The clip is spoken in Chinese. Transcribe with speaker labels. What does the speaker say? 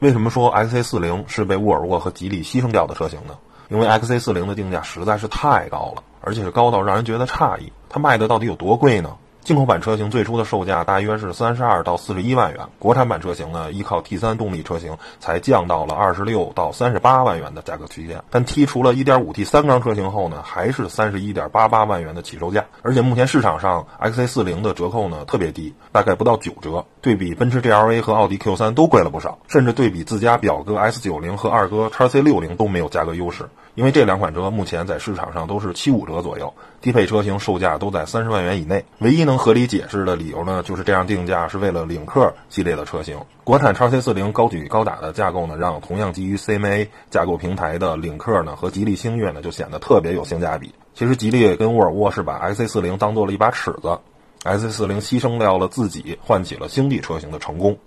Speaker 1: 为什么说 XC40 是被沃尔沃和吉利牺牲掉的车型呢？因为 XC40 的定价实在是太高了，而且是高到让人觉得诧异。它卖的到底有多贵呢？进口版车型最初的售价大约是三十二到四十一万元，国产版车型呢，依靠 T3 动力车型才降到了二十六到三十八万元的价格区间。但剔除了 1.5T 三缸车型后呢，还是三十一点八八万元的起售价。而且目前市场上 XC40 的折扣呢特别低，大概不到九折，对比奔驰 GLA 和奥迪 Q3 都贵了不少，甚至对比自家表哥 S90 和二哥 XC60 都没有价格优势。因为这两款车目前在市场上都是七五折左右，低配车型售价都在三十万元以内。唯一能合理解释的理由呢，就是这样定价是为了领克系列的车型。国产叉 C 四零高举高打的架构呢，让同样基于 CMA 架构平台的领克呢和吉利星越呢就显得特别有性价比。其实吉利跟沃尔沃是把 XC 四零当做了一把尺子，XC 四零牺牲掉了自己，换起了星际车型的成功。